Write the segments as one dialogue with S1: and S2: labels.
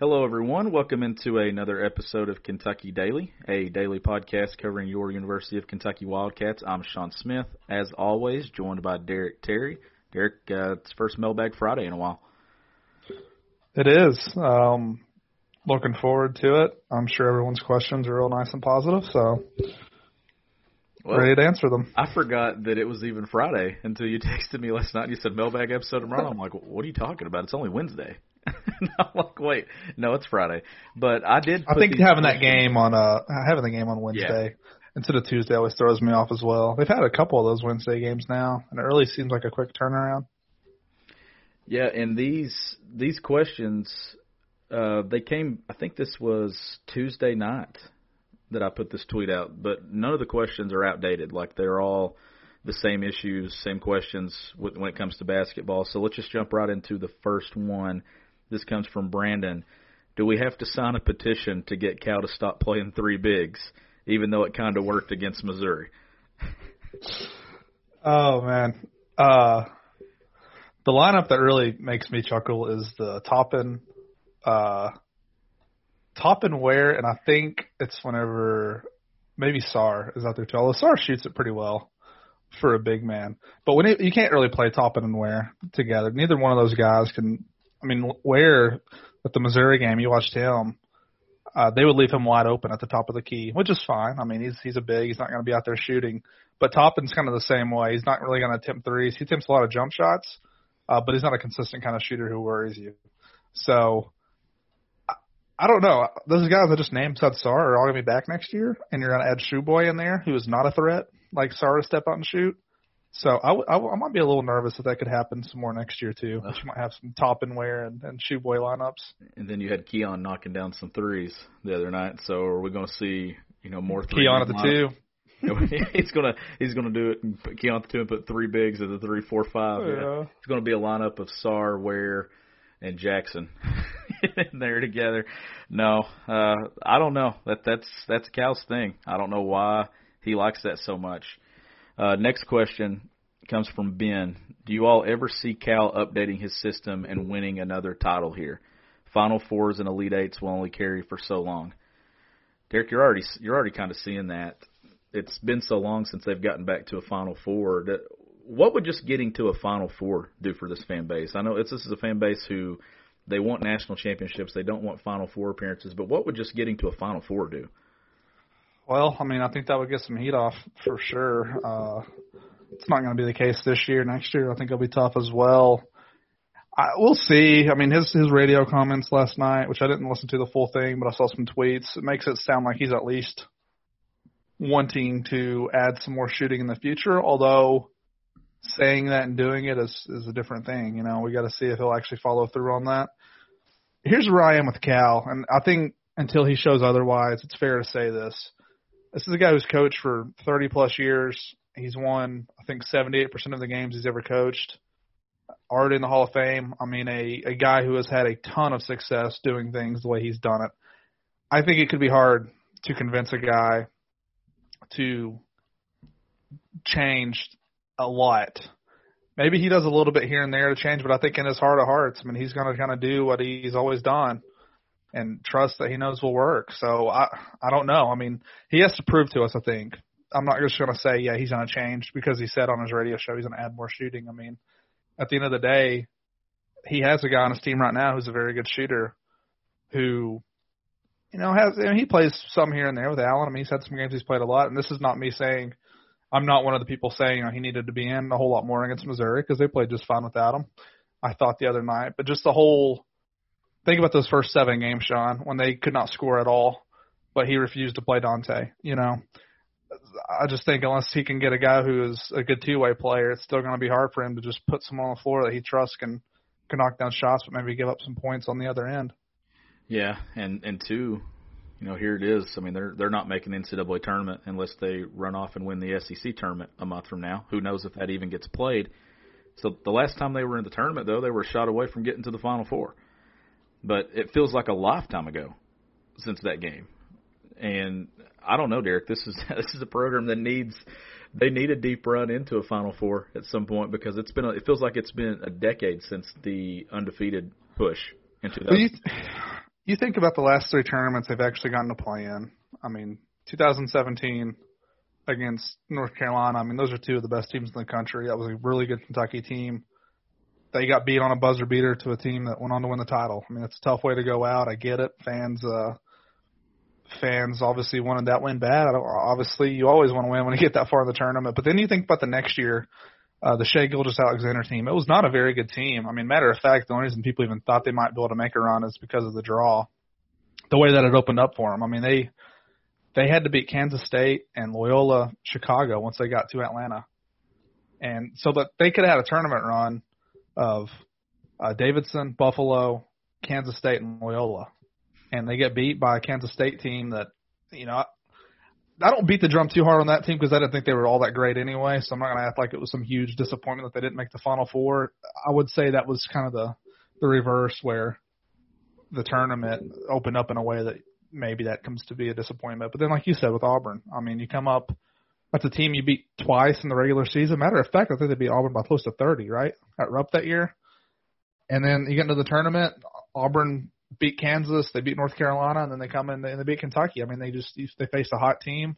S1: Hello, everyone. Welcome into another episode of Kentucky Daily, a daily podcast covering your University of Kentucky Wildcats. I'm Sean Smith, as always, joined by Derek Terry. Derek, uh, it's first Mailbag Friday in a while.
S2: It is. Um, looking forward to it. I'm sure everyone's questions are real nice and positive, so
S1: Well,
S2: ready to answer them.
S1: I forgot that it was even Friday until you texted me last night and you said Mailbag episode tomorrow. I'm like, what are you talking about? It's only Wednesday. I'm like, wait, no, it's Friday. But I did.
S2: I think having that game on uh having the game on Wednesday instead of Tuesday always throws me off as well. They've had a couple of those Wednesday games now, and it really seems like a quick turnaround.
S1: Yeah, and these these questions, uh, they came. I think this was Tuesday night that I put this tweet out, but none of the questions are outdated. Like they're all the same issues, same questions when it comes to basketball. So let's just jump right into the first one. This comes from Brandon. Do we have to sign a petition to get Cal to stop playing three bigs, even though it kind of worked against Missouri?
S2: Oh man. Uh the lineup that really makes me chuckle is the Toppin uh Toppin Ware and I think it's whenever maybe Sarr is out there too. Although Sarr shoots it pretty well for a big man. But when it, you can't really play Toppin and Ware together. Neither one of those guys can I mean Ware at the Missouri game, you watched him uh, they would leave him wide open at the top of the key, which is fine. I mean, he's he's a big, he's not going to be out there shooting. But Toppin's kind of the same way. He's not really going to attempt threes. He attempts a lot of jump shots, uh, but he's not a consistent kind of shooter who worries you. So I, I don't know. Those guys I just named, Sud Sarr, are all going to be back next year, and you're going to add Tshiebwe in there, who is not a threat like Sarr to step out and shoot. So I, w- I, w- I might be a little nervous that that could happen some more next year too. That you might have some Toppin Ware and, and Tshiebwe lineups.
S1: And then you had Keion knocking down some threes the other night. So are we going to see you know more three
S2: Keion at the two.
S1: he's gonna he's gonna do it and put Keion at the two and put three bigs at the three four five. Yeah.
S2: Yeah.
S1: It's gonna be a lineup of Sarr, Ware, and Jackson in there together. No, uh, I don't know. That that's that's Cal's thing. I don't know why he likes that so much. Uh, next question comes from Ben. Do you all ever see Cal updating his system and winning another title here? Final fours and elite eights will only carry for so long. Derek, you're already you're already kind of seeing that. It's been so long since they've gotten back to a Final Four. What would just getting to a Final Four do for this fan base? I know it's this is a fan base who they want national championships, they don't want Final Four appearances, but what would just getting to a Final Four do?
S2: Well, I mean, I think that would get some heat off for sure. Uh, it's not going to be the case this year. Next year, I think it'll be tough as well. I, we'll see. I mean, his his radio comments last night, which I didn't listen to the full thing, but I saw some tweets. It makes it sound like he's at least wanting to add some more shooting in the future. Although saying that and doing it is is a different thing. You know, we got to see if he'll actually follow through on that. Here's where I am with Cal, and I think until he shows otherwise, it's fair to say this. This is a guy who's coached for 30 plus years. He's won, I think, 78% of the games he's ever coached. Already in the Hall of Fame. I mean, a, a guy who has had a ton of success doing things the way he's done it. I think it could be hard to convince a guy to change a lot. Maybe he does a little bit here and there to change, but I think in his heart of hearts, I mean, he's going to kind of do what he's always done and trust that he knows will work. So I I don't know. I mean, he has to prove to us. I think I'm not just to say yeah he's to change because he said on his radio show he's to add more shooting. I mean, at the end of the day, he has a guy on his team right now who's a very good shooter, who you know, has I mean, he plays some here and there with Allen. I mean, he's had some games he's played a lot, and this is not me saying I'm not one of the people saying you know, he needed to be in a whole lot more against Missouri because they played just fine without him. I thought the other night, but just the whole think about those first seven games, Sean, when they could not score at all, but he refused to play Dontaie. You know, I just think unless he can get a guy who is a good two way player, it's still going to be hard for him to just put someone on the floor that he trusts can can knock down shots, but maybe give up some points on the other end.
S1: Yeah, and and two, you know, here it is. I mean, they're they're not making the NCAA tournament unless they run off and win the SEC tournament a month from now. Who knows if that even gets played? So the last time they were in the tournament, though, they were shot away from getting to the Final Four. But it feels like a lifetime ago since that game. And I don't know, Derek. This is this is a program that needs they need a deep run into a Final Four at some point because it's been a, it feels like it's been a decade since the undefeated push into that.
S2: You, you think about the last three tournaments they've actually gotten to play in. I mean, 2017 against North Carolina. I mean, those are two of the best teams in the country. That was a really good Kentucky team. They got beat on a buzzer beater to a team that went on to win the title. I mean, it's a tough way to go out. I get it. Fans, uh, fans obviously wanted that win bad. Obviously, you always want to win when you get that far in the tournament. But then you think about the next year, uh, the Shai Gilgeous-Alexander team. It was not a very good team. I mean, matter of fact, the only reason people even thought they might be able to make a run is because of the draw, the way that it opened up for them. I mean, they they had to beat Kansas State and Loyola Chicago once they got to Atlanta, and so that they could have had a tournament run of uh, Davidson, Buffalo, Kansas State, and Loyola, and they get beat by a Kansas State team that you know I don't beat the drum too hard on that team because I didn't think they were all that great anyway. So I'm not going to act like it was some huge disappointment that they didn't make the Final Four. I would say that was kind of the the reverse where the tournament opened up in a way that maybe that comes to be a disappointment. But then, like you said with Auburn, I mean, you come up that's a team you beat twice in the regular season. Matter of fact, I think they beat Auburn by close to 30, right? At Rupp that year. And then you get into the tournament, Auburn beat Kansas, they beat North Carolina, and then they come in and they beat Kentucky. I mean, they just they faced a hot team.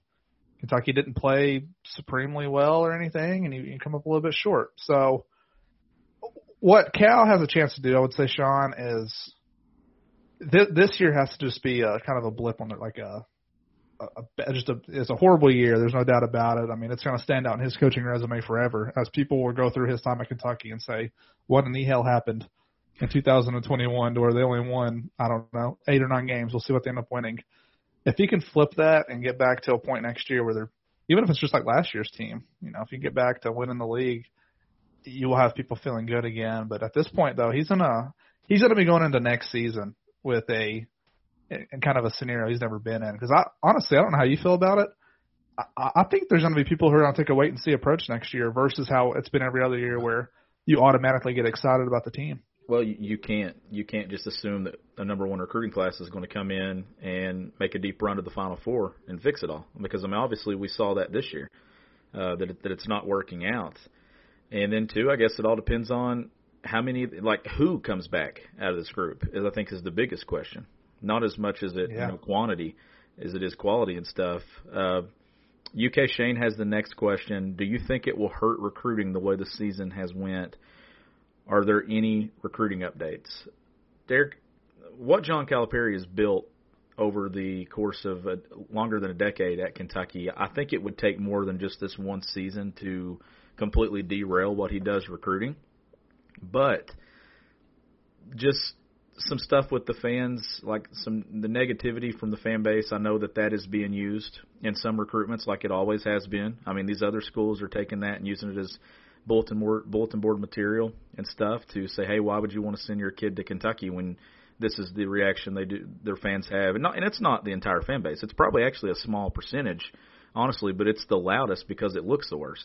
S2: Kentucky didn't play supremely well or anything, and you, you come up a little bit short. So, what Cal has a chance to do, I would say, Sean, is this, this year has to just be a kind of a blip on it, like a, a, a just a it's a horrible year. There's no doubt about it. I mean, it's going to stand out in his coaching resume forever, as people will go through his time at Kentucky and say, "What in the hell happened?" in 2021 to where they only won, I don't know, eight or nine games. We'll see what they end up winning. If he can flip that and get back to a point next year where they're, even if it's just like last year's team, you know, if you get back to winning the league, you will have people feeling good again. But at this point, though, he's gonna he's gonna be going into next season with a in kind of a scenario he's never been in. Because I honestly, I don't know how you feel about it. I, I think there's going to be people who are going to take a wait and see approach next year versus how it's been every other year, where you automatically get excited about the team.
S1: Well, you, can't you can't just assume that a number one recruiting class is going to come in and make a deep run to the Final Four and fix it all. Because I mean, obviously we saw that this year uh, that it, that it's not working out. And then two, I guess it all depends on how many like who comes back out of this group. Is I think is the biggest question. Not as much as it yeah. you know, quantity as it is quality and stuff. Uh, UK Shane has the next question. Do you think it will hurt recruiting the way the season has went? Are there any recruiting updates? Derek, what John Calipari has built over the course of a, longer than a decade at Kentucky, I think it would take more than just this one season to completely derail what he does recruiting. But just some stuff with the fans, like some the negativity from the fan base. I know that that is being used in some recruitments, like it always has been. I mean, these other schools are taking that and using it as bulletin board bulletin board material and stuff to say, hey, why would you want to send your kid to Kentucky when this is the reaction they do their fans have, and not and it's not the entire fan base. It's probably actually a small percentage, honestly, but it's the loudest because it looks the worst.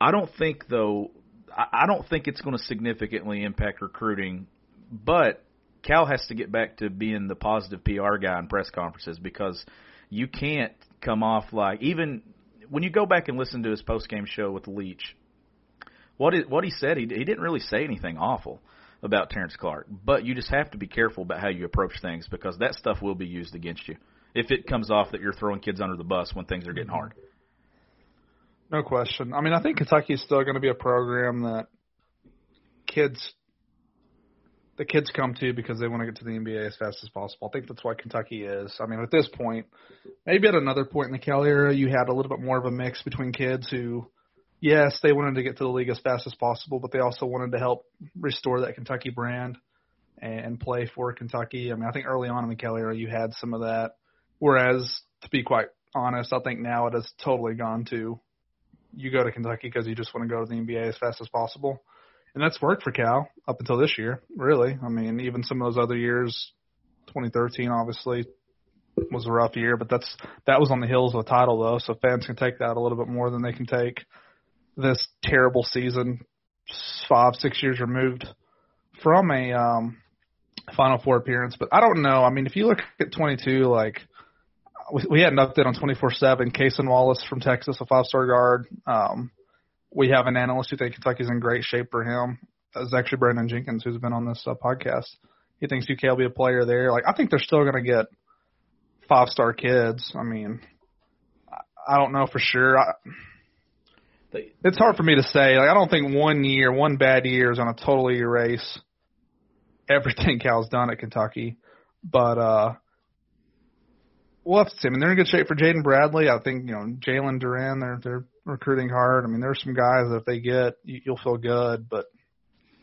S1: I don't think though. I don't think it's going to significantly impact recruiting, but Cal has to get back to being the positive PR guy in press conferences because you can't come off like even when you go back and listen to his post game show with Leach what what he said, he he didn't really say anything awful about Terrence Clarke, but you just have to be careful about how you approach things because that stuff will be used against you if it comes off that you're throwing kids under the bus when things are getting hard.
S2: No question. I mean, I think Kentucky is still going to be a program that kids the kids come to because they want to get to the NBA as fast as possible. I think that's why Kentucky is. I mean, at this point, maybe at another point in the Cal era, you had a little bit more of a mix between kids who, yes, they wanted to get to the league as fast as possible, but they also wanted to help restore that Kentucky brand and play for Kentucky. I mean, I think early on in the Cal era, you had some of that. Whereas, to be quite honest, I think now it has totally gone to you go to Kentucky because you just want to go to the NBA as fast as possible and that's worked for Cal up until this year. Really, I mean, even some of those other years, 2013 obviously was a rough year, but that's that was on the heels of a title though, so fans can take that a little bit more than they can take this terrible season, five six years removed from a um, Final Four appearance. But I don't know. I mean, if you look at 22, like we, we had an update on 24/7. Cason Wallace from Texas, a five-star guard. Um, we have an analyst who thinks Kentucky's in great shape for him. It's actually Brandon Jenkins, who's been on this uh, podcast. He thinks UK will be a player there. Like I think they're still going to get five star kids. I mean, I don't know for sure. I, it's hard for me to say. Like I don't think one year, one bad year is going to totally erase everything Cal's done at Kentucky. But uh we'll have to see. I mean, they're in good shape for Jaden Bradley. I think you know Jalen Duren. They're they're recruiting hard. I mean, there's some guys that if they get, you, you'll feel good. But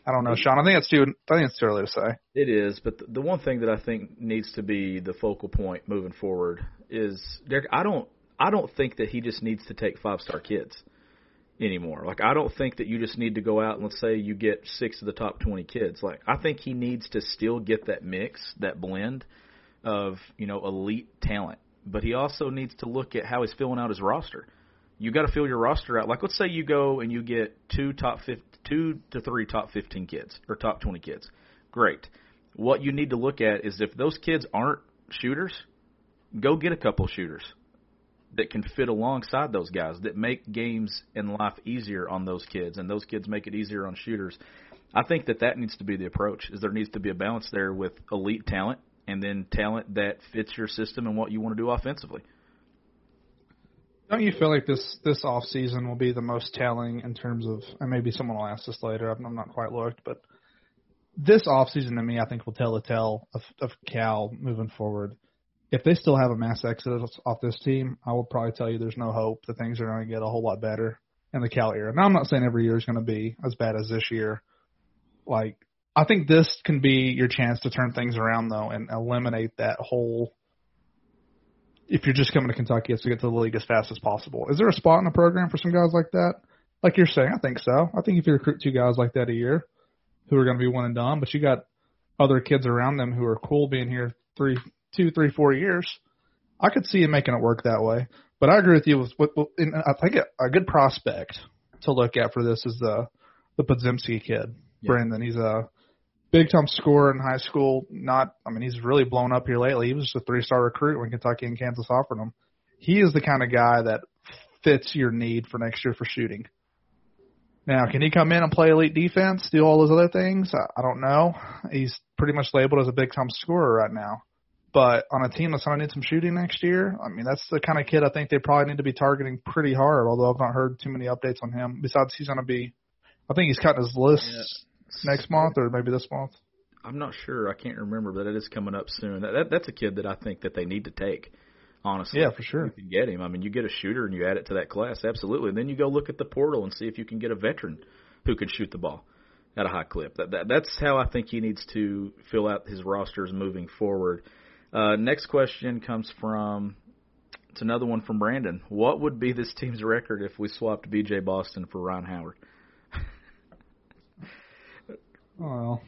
S2: I don't know, Sean. I think it's too. I think it's too early to say.
S1: It is, but the, the one thing that I think needs to be the focal point moving forward is Derek. I don't. I don't think that he just needs to take five star kids anymore. Like I don't think that you just need to go out and let's say you get six of the top 20 kids. Like I think he needs to still get that mix, that blend of, you know, elite talent. But he also needs to look at how he's filling out his roster you got to fill your roster out. Like let's say you go and you get two top 50, two to three top 15 kids or top 20 kids. Great. What you need to look at is if those kids aren't shooters, go get a couple shooters that can fit alongside those guys that make games and life easier on those kids and those kids make it easier on shooters. I think that that needs to be the approach. Is there needs to be a balance there with elite talent and then talent that fits your system and what you want to do offensively.
S2: Don't you feel like this this off season will be the most telling in terms of, and maybe someone will ask this later. I'm not quite looked, but this off season to me, I think will tell the tale of, of Cal moving forward. If they still have a mass exodus off this team, I will probably tell you there's no hope that things are going to get a whole lot better in the Cal era. Now, I'm not saying every year is going to be as bad as this year. Like, I think this can be your chance to turn things around though and eliminate that whole if you're just coming to Kentucky, it's to get to the league as fast as possible. Is there a spot in the program for some guys like that? Like you're saying, I think so. I think if you recruit two guys like that a year, who are going to be one and done, but you got other kids around them who are cool being here three, two, three, four years, I could see you making it work that way. But I agree with you. With, with, with and I think a, a good prospect to look at for this is the the Podziemski kid, yeah. Brandon. He's a big time scorer in high school. Not, I mean, he's really blown up here lately. He was just a three star recruit when Kentucky and Kansas offered him. He is the kind of guy that fits your need for next year for shooting. Now, can he come in and play elite defense, do all those other things? I, I don't know. He's pretty much labeled as a big time scorer right now. But on a team that's going to need some shooting next year, I mean, that's the kind of kid I think they probably need to be targeting pretty hard, although I've not heard too many updates on him. Besides, he's going to be, I think he's cutting his list next month or maybe this month.
S1: I'm not sure. I can't remember, but it is coming up soon. That, that that's a kid that I think that they need to take. Honestly,
S2: yeah, for sure.
S1: You can get him. I mean, you get a shooter and you add it to that class, absolutely. And then you go look at the portal and see if you can get a veteran who can shoot the ball at a high clip. That, that that's how I think he needs to fill out his rosters moving forward. Uh, next question comes from it's another one from Brandon. What would be this team's record if we swapped B.J. Boston for Rhyne Howard?
S2: Well,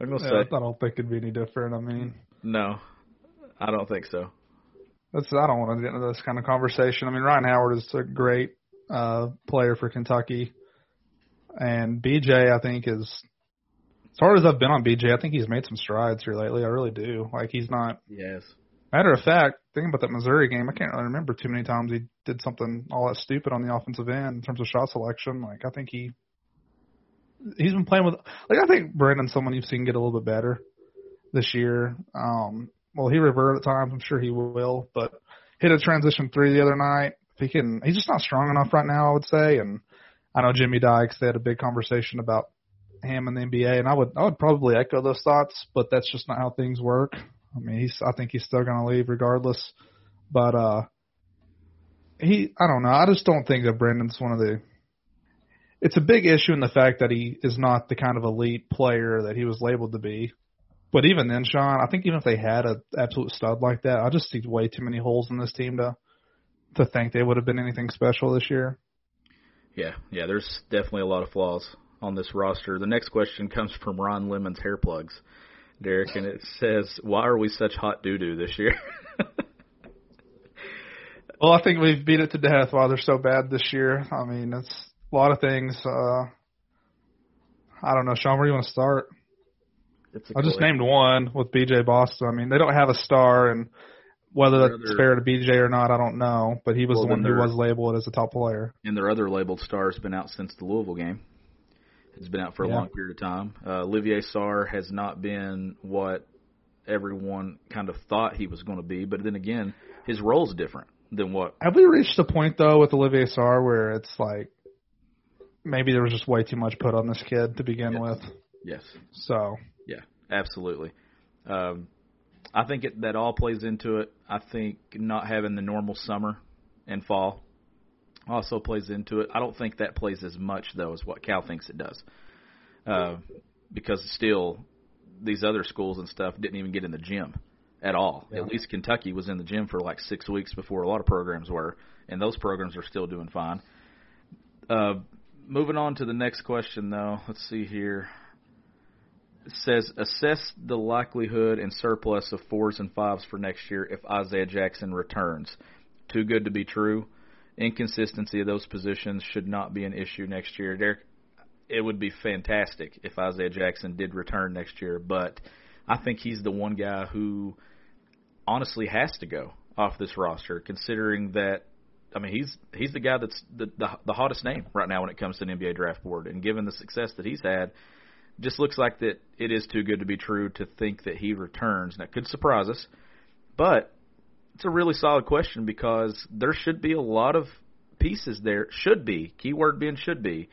S1: I'm gonna
S2: yeah,
S1: say
S2: I don't think it'd be any different. I mean,
S1: no, I don't think so.
S2: That's I don't want to get into this kind of conversation. I mean, Rhyne Howard is a great uh, player for Kentucky, and BJ I think is as hard as I've been on BJ, I think he's made some strides here lately. I really do. Like he's not.
S1: Yes.
S2: Matter of fact, thinking about that Missouri game, I can't really remember too many times he did something all that stupid on the offensive end in terms of shot selection. Like I think he he's been playing with like I think Brandon's someone you've seen get a little bit better this year. Um, well, he reverted at times. I'm sure he will, but hit a transition three the other night. If he can, he's just not strong enough right now. I would say, and I know Jimmy Dykes. They had a big conversation about Ham in the NBA, and I would I would probably echo those thoughts, but that's just not how things work. I mean, he's I think he's still going to leave regardless. But uh, he I don't know. I just don't think that Brandon's one of the. It's a big issue in the fact that he is not the kind of elite player that he was labeled to be. But even then, Sean, I think even if they had an absolute stud like that, I just see way too many holes in this team to to think they would have been anything special this year.
S1: Yeah, yeah, there's definitely a lot of flaws on this roster. The next question comes from Ron Lemon's hair plugs, Derek, and it says, "Why are we such hot doo doo this year?"
S2: well, I think we've beat it to death. Why they're so bad this year? I mean, it's a lot of things. Uh, I don't know, Sean. Where do you want to start? I just named one with BJ Boston. I mean, they don't have a star, and whether that's other, fair to BJ or not, I don't know. But he was well, the one who was labeled as a top player.
S1: And their other labeled star has been out since the Louisville game. It's been out for a yeah. long period of time. Uh, Olivier Sarr has not been what everyone kind of thought he was going to be, but then again, his role is different than what.
S2: Have we reached the point though with Olivier Sarr where it's like maybe there was just way too much put on this kid to begin
S1: yes.
S2: with?
S1: Yes.
S2: So.
S1: Yeah, absolutely. Um, I think it, that all plays into it. I think not having the normal summer and fall also plays into it. I don't think that plays as much though as what Cal thinks it does, uh, because still these other schools and stuff didn't even get in the gym at all. Yeah. At least Kentucky was in the gym for like six weeks before a lot of programs were, and those programs are still doing fine. Uh, moving on to the next question, though. Let's see here says assess the likelihood and surplus of fours and fives for next year if Isaiah Jackson returns. Too good to be true. Inconsistency of those positions should not be an issue next year. Derek, it would be fantastic if Isaiah Jackson did return next year, but I think he's the one guy who honestly has to go off this roster, considering that I mean he's he's the guy that's the, the the hottest name right now when it comes to an NBA draft board, and given the success that he's had, just looks like that it is too good to be true to think that he returns. That could surprise us, but it's a really solid question because there should be a lot of pieces there. Should be keyword being should be.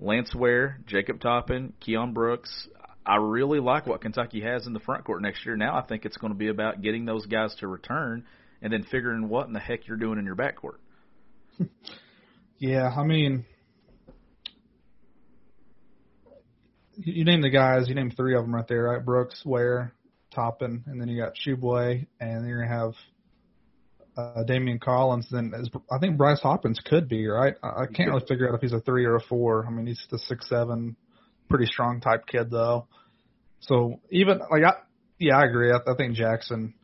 S1: Lance Ware, Jacob Toppin, Keion Brooks. I really like what Kentucky has in the front court next year. Now I think it's going to be about getting those guys to return and then figuring what in the heck you're doing in your backcourt.
S2: yeah, I mean, you name the guys. You named three of them right there, right? Brooks, Ware, Toppin, and then you got Tshiebwe, and then you're gonna have uh, Daimion Collins. Then as, I think Bryce Hopkins could be right. I, I can't really figure out if he's a three or a four. I mean, he's the six seven, pretty strong type kid though. So even like I, yeah, I agree. I, I think Jackson.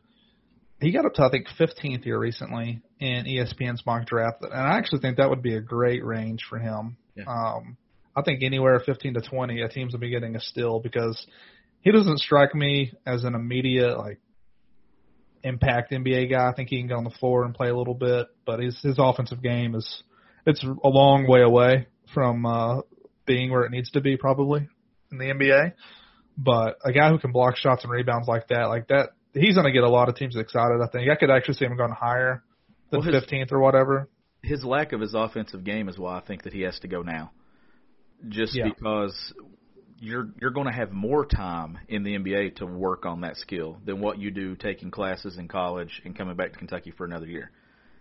S2: He got up to I think 15th here recently in ESPN's mock draft, and I actually think that would be a great range for him. Yeah. Um, I think anywhere 15 to 20, a team's gonna be getting a steal because he doesn't strike me as an immediate like impact NBA guy. I think he can get on the floor and play a little bit, but his his offensive game is it's a long way away from uh, being where it needs to be probably in the NBA. But a guy who can block shots and rebounds like that, like that, he's going to get a lot of teams excited. I think I could actually see him going higher than well, his, 15th or whatever.
S1: His lack of his offensive game is why I think that he has to go now just yeah. because you're you're going to have more time in the NBA to work on that skill than what you do taking classes in college and coming back to Kentucky for another year.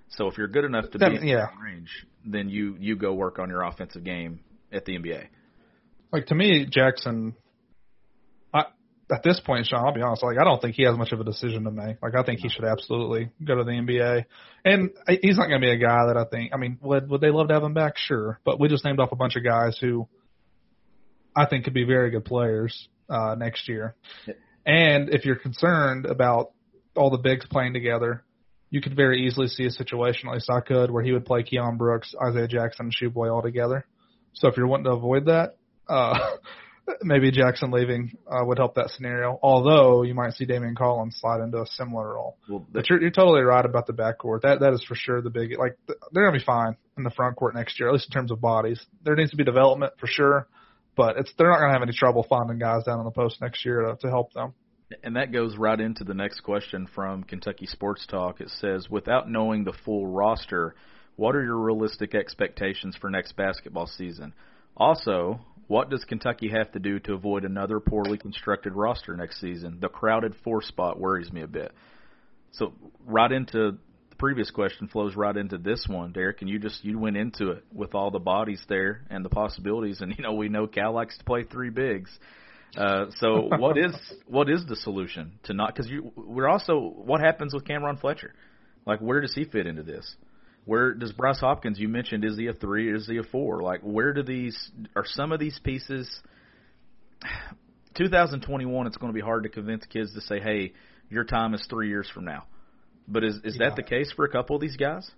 S1: So if you're good enough to be in yeah. range, then you you go work on your offensive game at the NBA.
S2: Like to me, Jackson at this point, Sean, I'll be honest, like I don't think he has much of a decision to make. Like I think he should absolutely go to the NBA, and he's not going to be a guy that I think. I mean, would would they love to have him back? Sure, but we just named off a bunch of guys who I think could be very good players uh, next year. And if you're concerned about all the bigs playing together, you could very easily see a situation, at least I could, where he would play Keion Brooks, Isaiah Jackson, and Tshiebwe all together. So if you're wanting to avoid that, uh, maybe Jackson leaving uh, would help that scenario. Although you might see Daimion Collins slide into a similar role. Well, but you're, you're totally right about the backcourt. That that is for sure the big. Like they're gonna be fine in the front court next year, at least in terms of bodies. There needs to be development for sure, but it's they're not gonna have any trouble finding guys down on the post next year to, to help them.
S1: And that goes right into the next question from Kentucky Sports Talk. It says, without knowing the full roster, what are your realistic expectations for next basketball season? Also, What does Kentucky have to do to avoid another poorly constructed roster next season? The crowded four spot worries me a bit. So right into the previous question flows right into this one, Derek, and you just you went into it with all the bodies there and the possibilities, and you know we know Cal likes to play three bigs. Uh, so what is what is the solution to not because you we're also what happens with Cam'Ron Fletcher? Like where does he fit into this? Where does Bryce Hopkins? You mentioned is he a three? Is he a four? Like where do these are some of these pieces? 2021, it's going to be hard to convince kids to say, "Hey, your time is three years from now." But is is
S2: Yeah.
S1: that the case for a couple of these guys?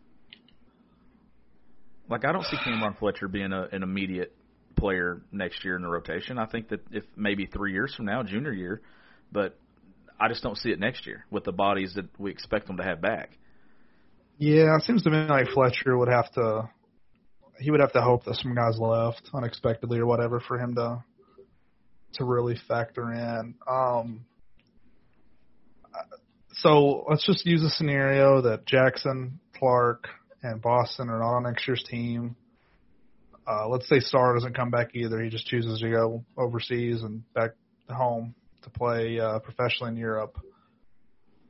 S1: Like I don't see Cam'Ron Fletcher being a, an immediate player next year in the rotation. I think that if maybe three years from now, junior year, but I just don't see it next year with the bodies that we expect them to have back.
S2: Yeah, it seems to me like Fletcher would have to. He would have to hope that some guys left unexpectedly or whatever for him to to really factor in. Um, so let's just use a scenario that Jackson, Clarke, and Boston are not on next year's team. Uh, let's say Sarr doesn't come back either. He just chooses to go overseas and back home to play uh, professionally in Europe.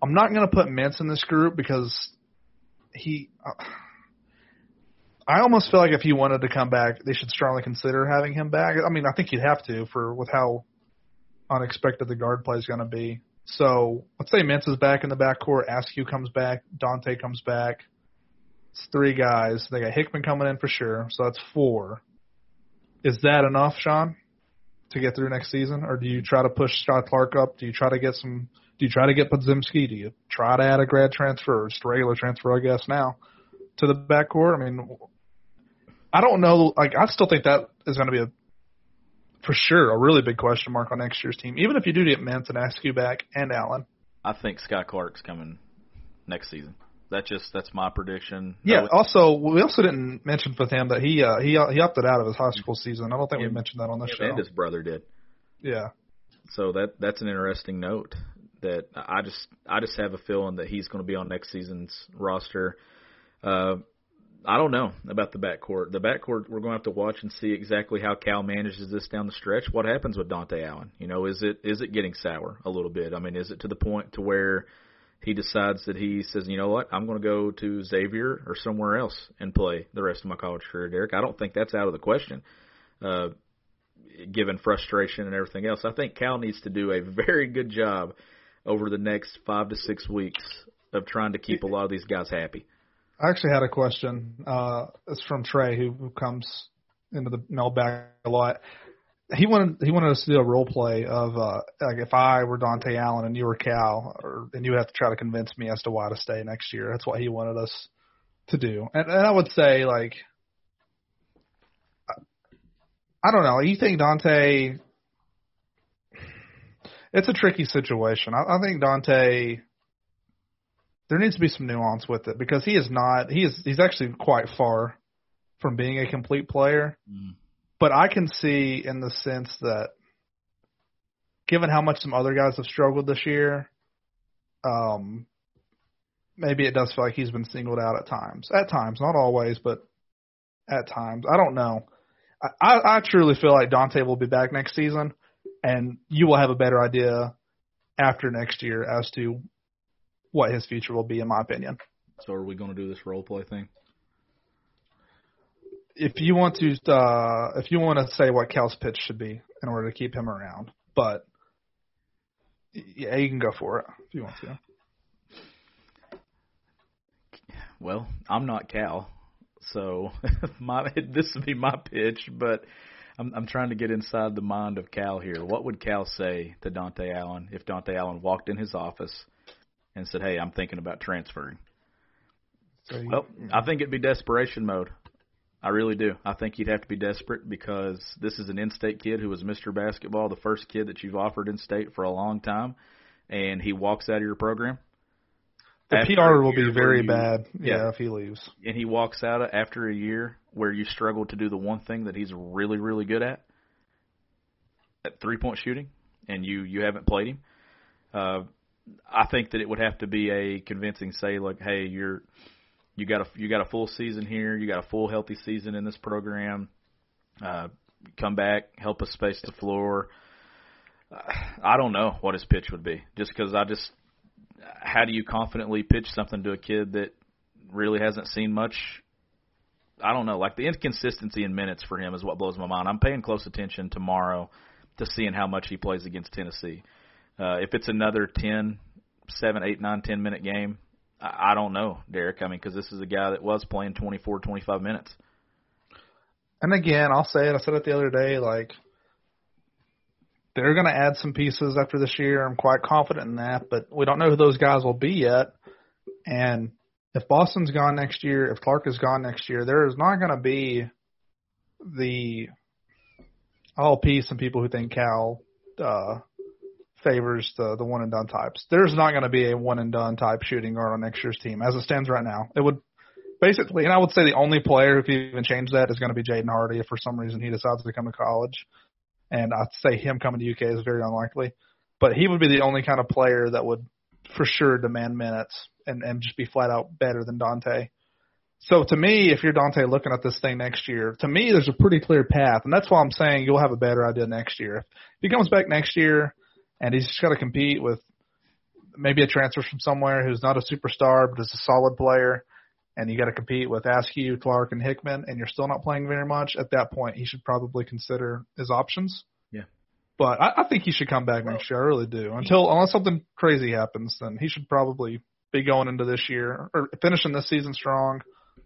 S2: I'm not going to put Mintz in this group because he. Uh, I almost feel like if he wanted to come back, they should strongly consider having him back. I mean, I think you'd have to for with how unexpected the guard play is going to be. So let's say Mintz is back in the backcourt, Askew comes back, Dontaie comes back. It's three guys. They got Hickman coming in for sure, so that's four. Is that enough, Sean, to get through next season, or do you try to push Scott Clark up? Do you try to get some? Do you try to get Podziemski? Do you try to add a grad transfer or just a regular transfer? I guess now to the backcourt. I mean, I don't know. Like, I still think that is going to be a for sure a really big question mark on next year's team. Even if you do get Mintz and Askew back and Allen.
S1: I think Scott Clark's coming next season. That just that's my prediction.
S2: Yeah.
S1: No,
S2: Also, we also didn't mention with him that he uh, he he opted out of his high school season. I don't think we mentioned that on the
S1: him
S2: show.
S1: and his brother did.
S2: Yeah.
S1: So that that's an interesting note. That I just I just have a feeling that he's going to be on next season's roster. Uh, I don't know about the backcourt. The backcourt we're going to have to watch and see exactly how Cal manages this down the stretch. What happens with Dontaie Allen? You know, is it is it getting sour a little bit? I mean, is it to the point to where he decides that he says, you know what, I'm going to go to Xavier or somewhere else and play the rest of my college career, Derek? I don't think that's out of the question. Uh, given frustration and everything else. I think Cal needs to do a very good job over the next five to six weeks of trying to keep a lot of these guys happy.
S2: I actually had a question. Uh, it's from Trey, who, comes into the mailbag a lot. He wanted he wanted us to do a role play of uh, like if I were Dontaie Allen and you were Cal, or and you have to try to convince me as to why to stay next year. That's what he wanted us to do. And, and I would say like I don't know. You think Dontaie? It's a tricky situation. I, I think Dontaie there needs to be some nuance with it because he is not he is he's actually quite far from being a complete player.
S1: Mm.
S2: But I can see in the sense that given how much some other guys have struggled this year, um maybe it does feel like he's been singled out at times. At times, not always, but at times. I don't know. I, I, I truly feel like Dontaie will be back next season and you will have a better idea after next year as to what his future will be, in my opinion.
S1: So are we going to do this role play thing?
S2: If you want to, uh, if you want to say what Cal's pitch should be in order to keep him around, but yeah, you can go for it if you want to.
S1: Well, I'm not Cal, so my this would be my pitch, but I'm I'm trying to get inside the mind of Cal here. What would Cal say to Dontaie Allen if Dontaie Allen walked in his office and said, "Hey, I'm thinking about transferring"?
S2: So you-
S1: Well, I think it'd be desperation mode. I really do. I think you'd have to be desperate because this is an in-state kid who was Mr. Basketball, the first kid that you've offered in-state for a long time, and he walks out of your program.
S2: The PR will be very
S1: you-
S2: bad.
S1: yeah.
S2: Yeah, if he leaves.
S1: and he walks out after a year where you struggled to do the one thing that he's really, really good at, at three point shooting, and you you haven't played him. Uh, I think that it would have to be a convincing say like, hey, you're you got a you got a full season here, you got a full healthy season in this program. Uh, come back, help us space the floor. I don't know what his pitch would be, just because I just how do you confidently pitch something to a kid that really hasn't seen much? I don't know. Like the inconsistency in minutes for him is what blows my mind. I'm paying close attention tomorrow to seeing how much he plays against Tennessee. Uh, if it's another ten, seven, eight, nine, ten minute game, I, I don't know, Derek. I mean, because this is a guy that was playing 24, 25 minutes.
S2: And again, I'll say it. I said it the other day. Like they're going to add some pieces after this year. I'm quite confident in that, but we don't know who those guys will be yet. And if Boston's gone next year, if Clarke is gone next year, there is not going to be the all peace and people who think Cal uh, favors the the one and done types. There's not going to be a one and done type shooting guard on next year's team as it stands right now. It would basically, and I would say the only player, if you even change that, is going to be Jaden Hardy if for some reason he decides to come to college and I'd say him coming to UK is very unlikely. But he would be the only kind of player that would for sure demand minutes and and just be flat out better than Dontaie. So to me, if you're Dontaie looking at this thing next year, to me there's a pretty clear path, and that's why I'm saying you'll have a better idea next year. If he comes back next year and he's just got to compete with maybe a transfer from somewhere who's not a superstar but is a solid player, and you got to compete with Askew, Clark, and Hickman, and you're still not playing very much, at that point he should probably consider his options.
S1: Yeah.
S2: But I, I think he should come back next year. I really do. Until unless something crazy happens, then he should probably be going into this year or finishing this season strong,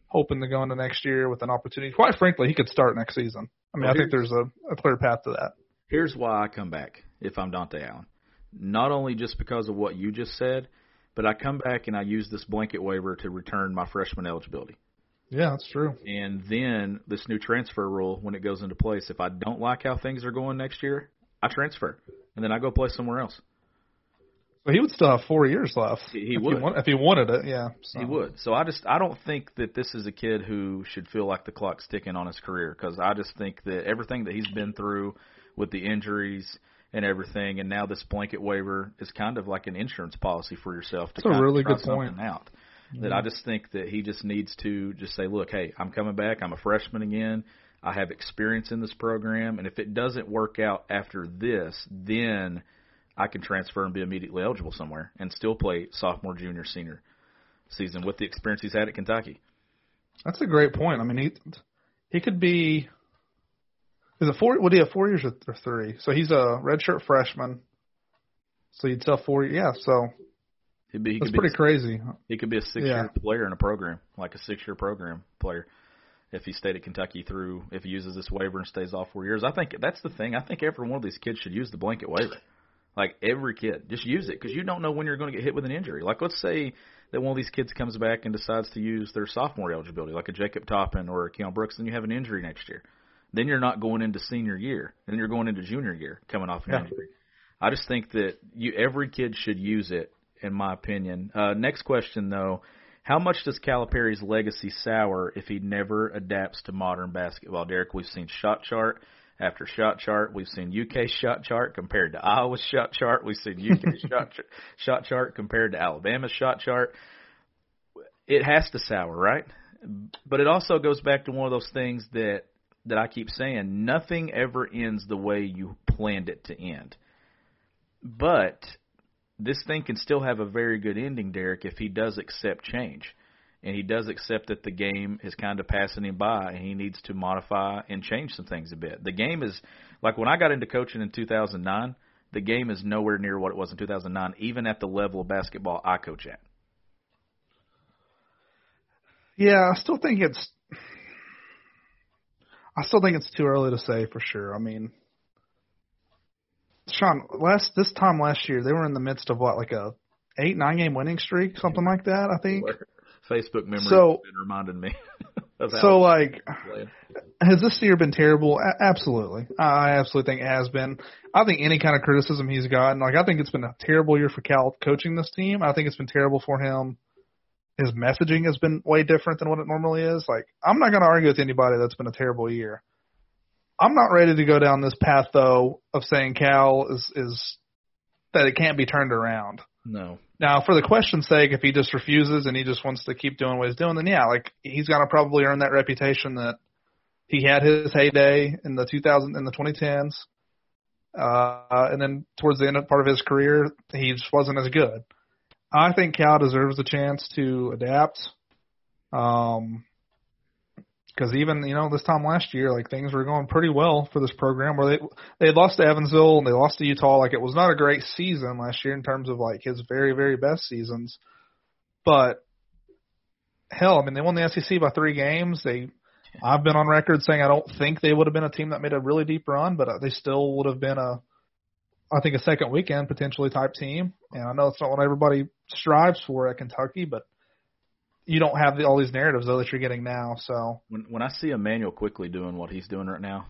S2: hoping to go into next year with an opportunity. Quite frankly, he could start next season. I mean, well, I think there's a, a clear path to that.
S1: Here's why I come back if I'm Dontaie Allen. Not only just because of what you just said, but I come back and I use this blanket waiver to return my freshman eligibility.
S2: Yeah, that's true.
S1: And then this new transfer rule, when it goes into place, if I don't like how things are going next year, I transfer, and then I go play somewhere else.
S2: But he would still have four years left.
S1: He, he would
S2: he want, if he wanted it. Yeah,
S1: so. he would. So I just I don't think that this is a kid who should feel like the clock's ticking on his career because I just think that everything that he's been through with the injuries and everything, and now this blanket waiver is kind of like an insurance policy for yourself to
S2: That's a really good point.
S1: out. Mm-hmm. That I just think that he just needs to just say, look, hey, I'm coming back. I'm a freshman again. I have experience in this program, and if it doesn't work out after this, then I can transfer and be immediately eligible somewhere and still play sophomore, junior, senior season with the experience he's had at Kentucky.
S2: That's a great point. I mean, he he could be is it four? Would he have four years or three? So he's a redshirt freshman. So you'd sell four. Yeah. So
S1: He'd be, he
S2: that's pretty
S1: be,
S2: crazy.
S1: He could be a six-year yeah. player in a program, like a six-year program player, if he stayed at Kentucky through. If he uses this waiver and stays off four years, I think that's the thing. I think every one of these kids should use the blanket waiver. Like every kid, just use it because you don't know when you're going to get hit with an injury. Like let's say that one of these kids comes back and decides to use their sophomore eligibility, like a Jacob Toppin or a Keion Brooks, then you have an injury next year then you're not going into senior year. Then you're going into junior year coming off an yeah. injury. I just think that you every kid should use it, in my opinion. Uh, next question though, how much does Calipari's legacy sour if he never adapts to modern basketball? Derek, we've seen shot chart after shot chart. We've seen UK shot chart compared to Iowa's shot chart. We've seen UK shot ch- shot chart compared to Alabama's shot chart. It has to sour, right? But it also goes back to one of those things that that I keep saying, nothing ever ends the way you planned it to end. But this thing can still have a very good ending, Derek, if he does accept change. And he does accept that the game is kind of passing him by and he needs to modify and change some things a bit. The game is, like when I got into coaching in 2009, the game is nowhere near what it was in 2009, even at the level of basketball I coach at.
S2: Yeah, I still think it's I still think it's too early to say for sure. I mean, Sean, last this time last year they were in the midst of what like a eight nine game winning streak, something like that. I think.
S1: Facebook memory so, reminding me.
S2: so like, has this year been terrible? A- absolutely, I absolutely think it has been. I think any kind of criticism he's gotten, like I think it's been a terrible year for Cal coaching this team. I think it's been terrible for him his messaging has been way different than what it normally is. Like, I'm not going to argue with anybody that's been a terrible year. I'm not ready to go down this path though of saying Cal is is that it can't be turned around.
S1: No.
S2: Now, for the question's sake, if he just refuses and he just wants to keep doing what he's doing, then yeah, like he's going to probably earn that reputation that he had his heyday in the 2000 in the 2010s, uh, and then towards the end of part of his career, he just wasn't as good. I think Cal deserves a chance to adapt. Um, because even you know this time last year, like things were going pretty well for this program. Where they they lost to Evansville and they lost to Utah. Like it was not a great season last year in terms of like his very very best seasons. But hell, I mean they won the SEC by three games. They I've been on record saying I don't think they would have been a team that made a really deep run, but they still would have been a I think a second weekend potentially type team. And I know it's not what everybody strives for at Kentucky, but you don't have the, all these narratives though that you're getting now. So
S1: when when I see Immanuel Quickley doing what he's doing right now,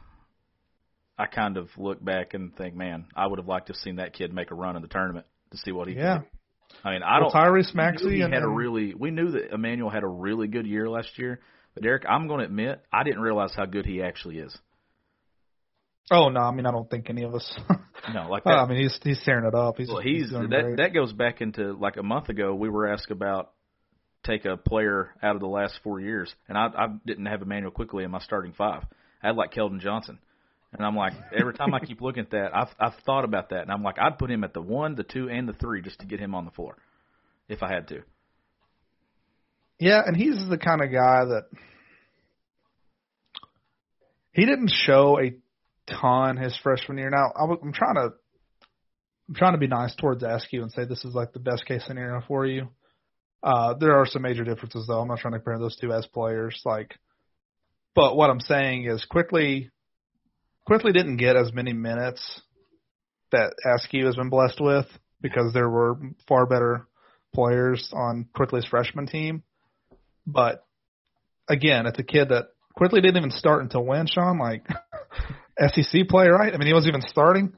S1: I kind of look back and think, man, I would have liked to have seen that kid make a run in the tournament to see what he
S2: yeah.
S1: could. I mean, I
S2: well,
S1: don't.
S2: Tyrese Maxey
S1: had a really. We knew that Immanuel had a really good year last year, but Derek, I'm going to admit, I didn't realize how good he actually is.
S2: Oh no, I mean I don't think any of us.
S1: No, like uh,
S2: that. I mean he's he's tearing it up. He's
S1: well, he's
S2: doing
S1: that.
S2: great.
S1: That goes back into like a month ago. We were asked about take a player out of the last four years, and I, I didn't have Immanuel Quickley in my starting five. I had like Keldon Johnson, and I'm like every time I keep looking at that, I've I've thought about that, and I'm like I'd put him at the one, the two, and the three just to get him on the floor, if I had to.
S2: Yeah, and he's the kind of guy that he didn't show a ton his freshman year. Now I'm trying to I'm trying to be nice towards Askew and say this is like the best case scenario for you. Uh, there are some major differences though. I'm not trying to compare those two as players. Like, but what I'm saying is Quickley, Quickley didn't get as many minutes that Askew has been blessed with because there were far better players on Quickley's freshman team. But again, it's a kid that Quickley didn't even start until when, Sean? Like SEC player, right? I mean, he wasn't even starting,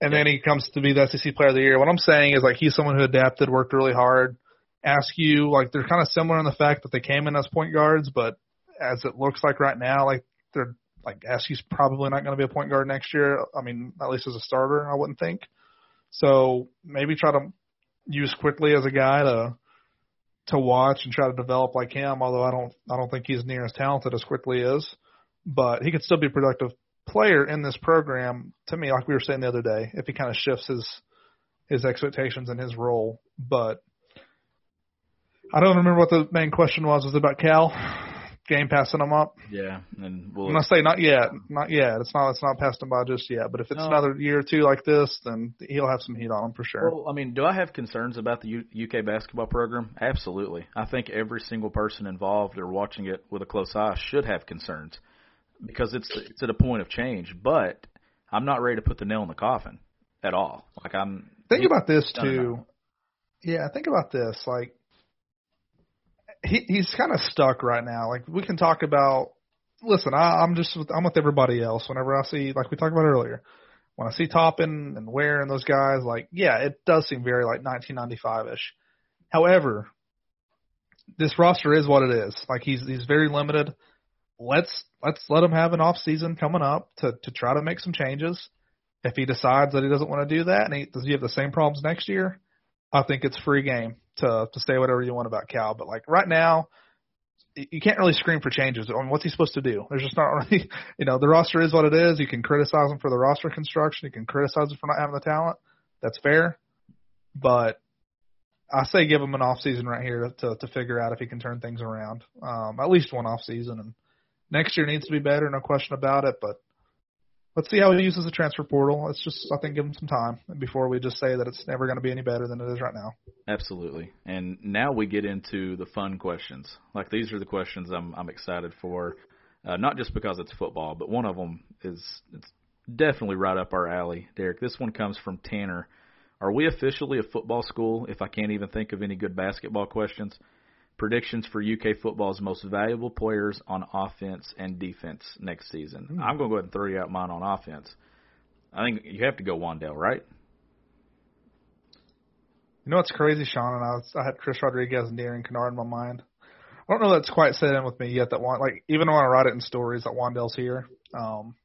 S2: and then he comes to be the SEC player of the year. What I'm saying is like he's someone who adapted, worked really hard. Askew like they're kind of similar in the fact that they came in as point guards, but as it looks like right now, like they're like Askew's probably not going to be a point guard next year. I mean, at least as a starter, I wouldn't think. So maybe try to use Quickley as a guy to to watch and try to develop like him. Although I don't I don't think he's near as talented as Quickley is, but he could still be productive player in this program. To me, like we were saying the other day, if he kind of shifts his his expectations and his role. But I don't remember what the main question was. Was it about Cal? Game passing him up.
S1: Yeah, and we'll
S2: I'm gonna say not yet, not yet. It's not it's not passed him by just yet. But if it's
S1: No.
S2: another year or two like this, then he'll have some heat on him for sure.
S1: Well, I mean, do I have concerns about the U- UK basketball program? Absolutely. I think every single person involved or watching it with a close eye should have concerns because it's it's at a point of change. But I'm not ready to put the nail in the coffin at all. Like I'm.
S2: Think about this too. Yeah, think about this. Like he he's kind of stuck right now. Like we can talk about. Listen, I, I'm just with, I'm with everybody else. Whenever I see, like we talked about earlier, when I see Toppin and Ware and those guys, like yeah, it does seem very like 1995 ish. However, this roster is what it is. Like he's he's very limited. Let's let's let him have an off season coming up to to try to make some changes. If he decides that he doesn't want to do that, and he does he have the same problems next year, I think it's free game to to say whatever you want about Cal. But like right now, you can't really scream for changes. I mean, what's he supposed to do? There's just not really, you know, the roster is what it is. You can criticize him for the roster construction. You can criticize him for not having the talent. That's fair. But I say give him an off season right here to to figure out if he can turn things around. Um, at least one off season, and next year needs to be better, no question about it. But let's see how he uses the transfer portal. Let's just I think give him some time before we just say that it's never going to be any better than it is right now.
S1: Absolutely. And now we get into the fun questions. Like these are the questions I'm I'm excited for, uh, not just because it's football, but one of them is it's definitely right up our alley, Derek. This one comes from Tanner. Are we officially a football school if I can't even think of any good basketball questions? Predictions for UK football's most valuable players on offense and defense next season. I'm going to go ahead and throw you out mine on offense. I think you have to go Wan'Dale, right?
S2: You know what's crazy, Sean? And I, was, I had Chris Rodriguez and Darian Kinnard in my mind. I don't know that's quite set in with me yet. That one, like even when I write it in stories, that Wan'Dale's here. Um,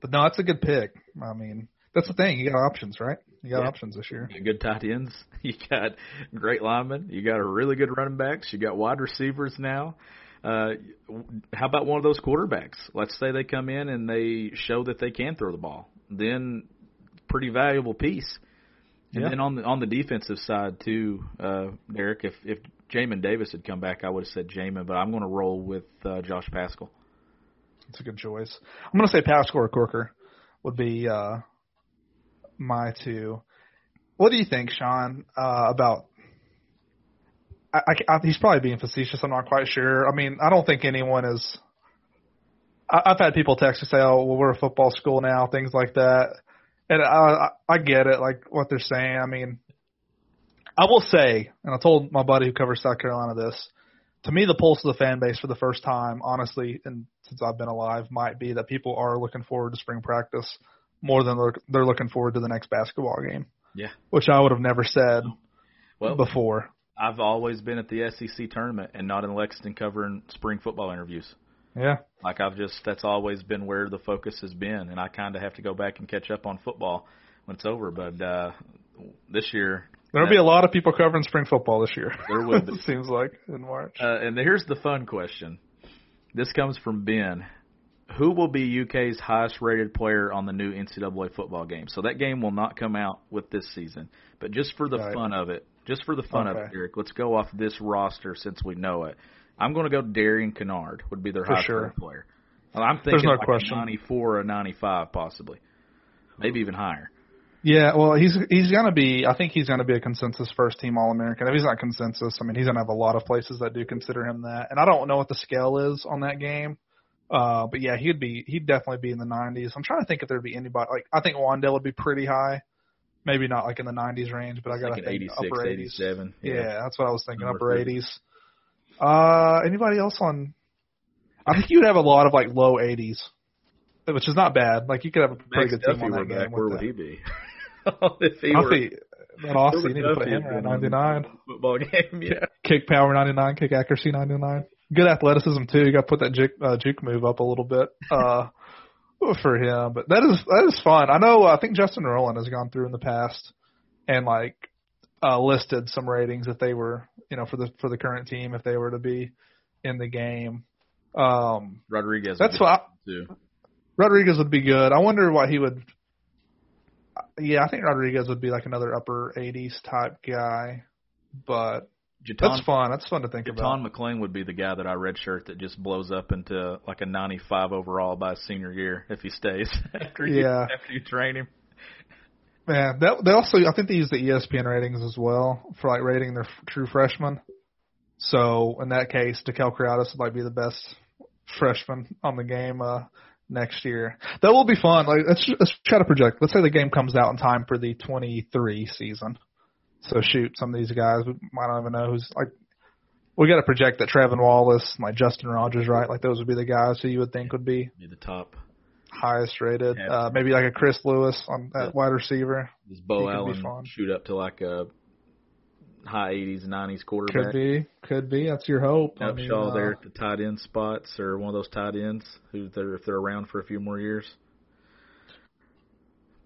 S2: but no, that's a good pick. I mean, that's the thing. You got options, right? You got
S1: Yeah.
S2: options this year.
S1: You got good tight ends. You got great linemen. You got a really good running backs. You got wide receivers now. Uh, how about one of those quarterbacks? Let's say they come in and they show that they can throw the ball. Then, pretty valuable piece. And
S2: Yeah.
S1: then on the on the defensive side too, uh, Derek, if if Jamin Davis had come back, I would have said Jamin, but I'm going to roll with uh, Josh Paschal.
S2: It's a good choice. I'm going to say Paschal or Corker would be uh, my two. What do you think, Sean, uh, about? I, I, I, he's probably being facetious. I'm not quite sure. I mean, I don't think anyone is. I, I've had people text and say, "Oh, well, we're a football school now," things like that, and I, I, I get it, like what they're saying. I mean, I will say, and I told my buddy who covers South Carolina this to me, the pulse of the fan base for the first time, honestly, and since I've been alive, might be that people are looking forward to spring practice more than they're, they're looking forward to the next basketball game.
S1: Yeah.
S2: Which I would have never said
S1: Well,
S2: before.
S1: I've always been at the SEC tournament and not in Lexington covering spring football interviews.
S2: Yeah.
S1: Like I've just that's always been where the focus has been, and I kind of have to go back and catch up on football when it's over. But uh, this year,
S2: There'll be a lot of people covering spring football this year.
S1: There will be.
S2: it seems like in March.
S1: uh, and here's the fun question. This comes from Ben. Who will be UK's highest rated player on the new NCAA football game? So that game will not come out with this season, but just for the
S2: Right.
S1: fun of it, just for the fun of it, Eric, let's go off this roster since we know it. I'm going to go Darian Kinnard would be their
S2: For
S1: highest
S2: sure.
S1: rated player. Well, I'm
S2: There's
S1: thinking
S2: no
S1: like
S2: question.
S1: a 94 or a 95 possibly, maybe even higher.
S2: Yeah, well, he's he's gonna be. I think he's gonna be a consensus first team All American. If he's not consensus, I mean, he's gonna have a lot of places that do consider him that. And I don't know what the scale is on that game, uh, but yeah, he'd be he'd definitely be in the 90s. I'm trying to think if there'd be anybody like I think Wan'Dale would be pretty high, maybe not like in the 90s range, but I gotta
S1: Thinking
S2: think
S1: 86,
S2: upper 80s.
S1: 87.
S2: Yeah. that's what I was thinking,
S1: Number
S2: upper
S1: 30.
S2: 80s. Uh, anybody else on? I think you'd have a lot of like low 80s, which is not bad. Like you could have a pretty
S1: Max
S2: good team
S1: Duffy
S2: on
S1: were
S2: that game.
S1: back. Where
S2: with
S1: would
S2: that.
S1: he be? if he
S2: I
S1: were
S2: think that Austin, you need to put him
S1: had
S2: at
S1: been on the
S2: 99.
S1: football game. Yeah.
S2: Kick power 99, kick accuracy 99. Good athleticism too. You got to put that juke, uh, juke move up a little bit uh, for him. But that is that is fun. I know. I think Justin Rowland has gone through in the past and like uh, listed some ratings if they were, you know, for the for the current team if they were to be in the game. Um,
S1: Rodriguez.
S2: that's
S1: would
S2: what I,
S1: be too.
S2: Rodriguez would be good. I wonder what he would. Yeah, I think Rodriguez would be like another upper 80s type guy, but
S1: JuTahn,
S2: that's fun. That's fun to think about.
S1: JuTahn McClain would be the guy that I redshirt that just blows up into like a 95 overall by senior year if he stays after you
S2: Yeah.
S1: after you train him.
S2: Man, that they also I think they use the ESPN ratings as well for like rating their f- true freshmen. So in that case, Dekel Crowdus like be the best freshman on the game uh next year. That will be fun. Like let's let's try to project. Let's say the game comes out in time for the 23 season. So shoot, some of these guys we might not even know who's like. We got to project that Trevin Wallace, like Justin Rogers, right? Like those would be the guys who you would think would be
S1: the top.
S2: highest rated.
S1: Yeah.
S2: Uh, maybe like a Chris Lewis on
S1: Yeah.
S2: wide receiver.
S1: Does Beau
S2: He
S1: Allen shoot up to like a high 80s, 90s quarterback?
S2: Could be, could be. That's your hope. I mean,
S1: Upshaw
S2: uh,
S1: there at the tight end spots or one of those tight ends who they're if they're around for a few more years.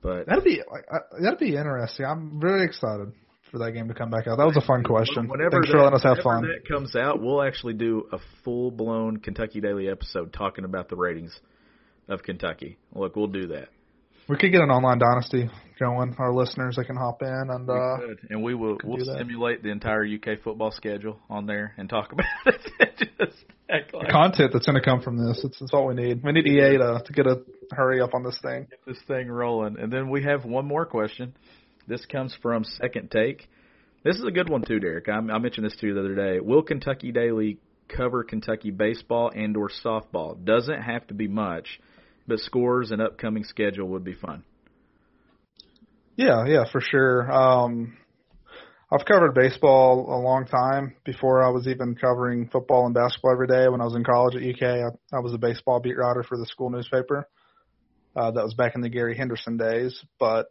S1: But
S2: That'd be like, uh, that'd be interesting. I'm very excited for that game to come back out. That was a fun question.
S1: Whenever
S2: Thanks
S1: that,
S2: for letting us have fun.
S1: that comes out, we'll actually do a full blown Kentucky Daily episode talking about the ratings of Kentucky. Look, we'll do that.
S2: We could get an online dynasty going. Our listeners, they can hop in and
S1: We
S2: uh,
S1: could. and we will we'll simulate the entire UK football schedule on there and talk about it. Just like
S2: content that's going to come from this. It's, it's all we need. We need EA to to get a hurry up on this thing.
S1: get this thing rolling. And then we have one more question. This comes from Second Take. This is a good one too, Derek. I, I mentioned this to you the other day. Will Kentucky Daily cover Kentucky baseball and or softball? Doesn't have to be much, but scores and upcoming schedule would be fun.
S2: Yeah, yeah, for sure. Um, I've covered baseball a long time before I was even covering football and basketball every day. When I was in college at UK, I, I was a baseball beat writer for the school newspaper. Uh, that was back in the Gary Henderson days. But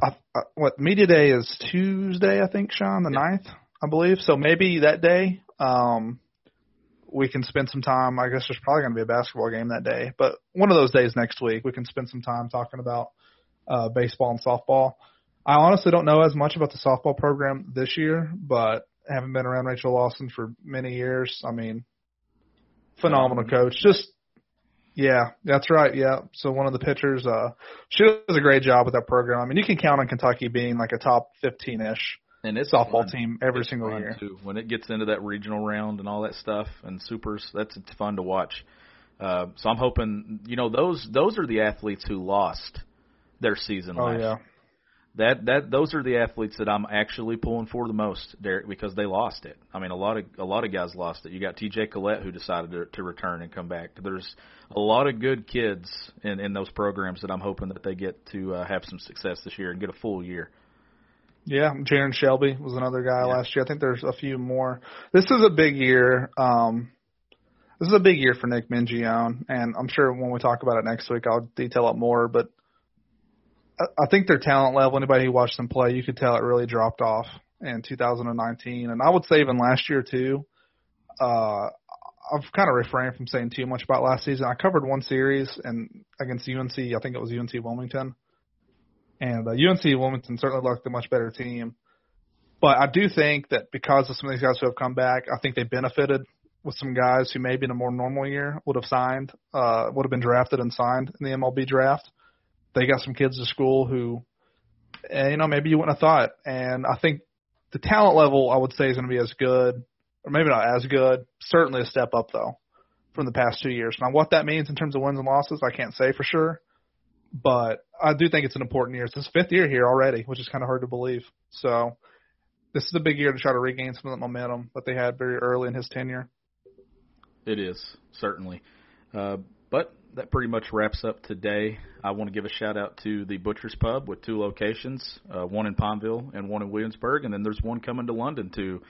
S2: I, I, what media day is Tuesday, I think, Sean, the ninth, I believe. So maybe that day, um, we can spend some time. I guess there's probably going to be a basketball game that day, but one of those days next week, we can spend some time talking about uh, baseball and softball. I honestly don't know as much about the softball program this year, but haven't been around Rachel Lawson for many years, I mean, phenomenal coach. Just yeah, that's right. Yeah. So one of the pitchers, uh, she does a great job with that program. I mean, you can count on Kentucky being like a top 15-ish
S1: and it's
S2: softball
S1: fun.
S2: team every
S1: It's
S2: single year.
S1: Too. When it gets into that regional round and all that stuff and supers, that's it's fun to watch. Uh, so I'm hoping, you know, those those are the athletes who lost their season
S2: Oh
S1: last
S2: yeah.
S1: year. That that those are the athletes that I'm actually pulling for the most, Derek, because they lost it. I mean, a lot of a lot of guys lost it. You got T.J. Collett who decided to, to return and come back. There's a lot of good kids in in those programs that I'm hoping that they get to uh, have some success this year and get a full year.
S2: Yeah, Jaren Shelby was another guy
S1: Yeah.
S2: last year. I think there's a few more. This is a big year. Um, this is a big year for Nick Mingione, and I'm sure when we talk about it next week, I'll detail it more. But I, think their talent level, anybody who watched them play, you could tell it really dropped off in 2019, and I would say even last year too. Uh, I've kind of refrained from saying too much about last season. I covered one series and against UNC, I think it was UNC Wilmington, and uh, UNC Wilmington certainly looked a much better team. But I do think that because of some of these guys who have come back, I think they benefited with some guys who maybe in a more normal year would have signed, uh, would have been drafted and signed in the MLB draft. They got some kids to school who, eh, you know, maybe you wouldn't have thought. And I think the talent level, I would say, is going to be as good, or maybe not as good. Certainly a step up though from the past two years. Now, what that means in terms of wins and losses, I can't say for sure. But I do think it's an important year. It's his fifth year here already, which is kind of hard to believe. So this is a big year to try to regain some of the momentum that they had very early in his tenure.
S1: It is certainly, uh, but that pretty much wraps up today. I want to give a shout out to the Butcher's Pub with two locations, uh, one in Paintsville and one in Williamsburg, and then there's one coming to London too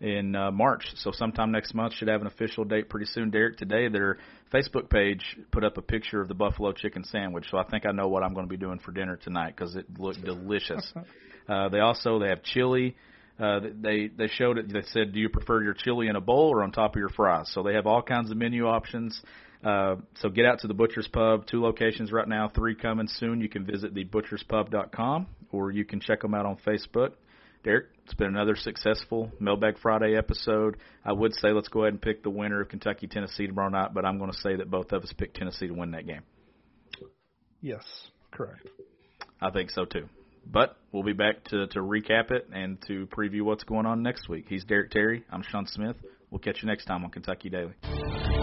S1: in uh, March. So sometime next month should have an official date pretty soon. Derek, today their Facebook page put up a picture of the buffalo chicken sandwich, so I think I know what I'm going to be doing for dinner tonight because it looked delicious. Uh, they also they have chili. Uh, they they showed it. They said, "Do you prefer your chili in a bowl or on top of your fries?" So they have all kinds of menu options. Uh, so get out to the Butcher's Pub. Two locations right now, three coming soon. You can visit thebutcherspub.com or you can check them out on Facebook. Derek, it's been another successful Mailbag Friday episode. I would say let's go ahead and pick the winner of Kentucky Tennessee tomorrow night, but I'm going to say that both of us picked Tennessee to win that game.
S2: Yes, correct.
S1: I think so too. But we'll be back to, to recap it and to preview what's going on next week. He's Derek Terry. I'm Sean Smith. We'll catch you next time on Kentucky Daily.